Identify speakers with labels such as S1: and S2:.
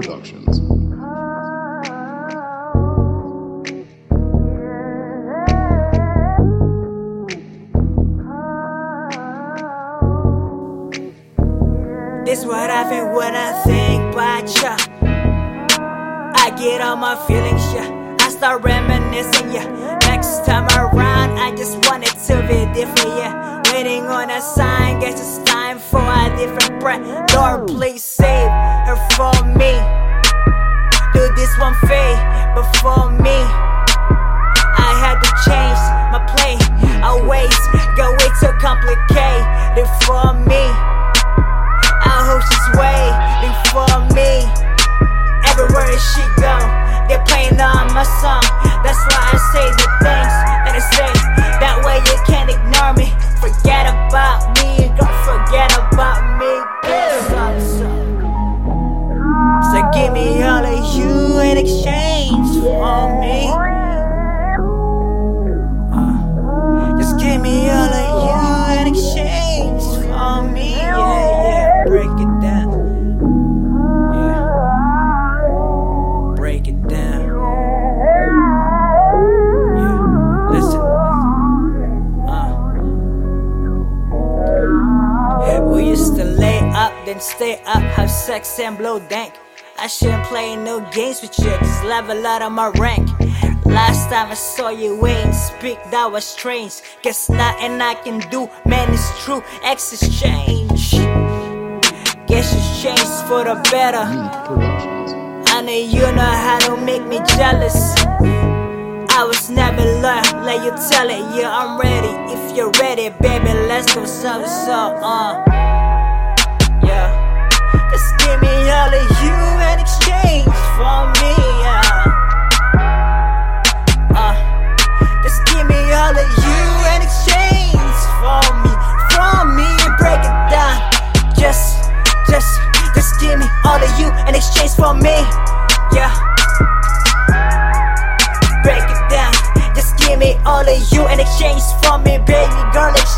S1: Productions.
S2: This what I think when I think about ya. I get all my feelings, yeah. I start reminiscing, yeah. Next time around, I just want it to be different, yeah. Waiting on a sign, guess it's time for a different breath. Lord, please save her for me. Do this one fade before me. I had to change my play. Always go way too complicated for me. In exchange for me. Uh, just give me all of you in exchange for me. Yeah, yeah. Break it down. Yeah. Break it down. Yeah. Listen. Uh. We used to lay up, then stay up, have sex and blow dank. I shouldn't play no games with you, just level out of my rank. Last time I saw you, we ain't speak, that was strange. Guess nothing I can do, man, it's true. Exchange. Guess you changed for the better. I know you know how to make me jealous. I was never learned, let you tell it, yeah, I'm ready. If you're ready, baby, let's go so so, uh. You in exchange for me, yeah. Break it down. Just give me all of you in exchange for me, baby girl. Exchange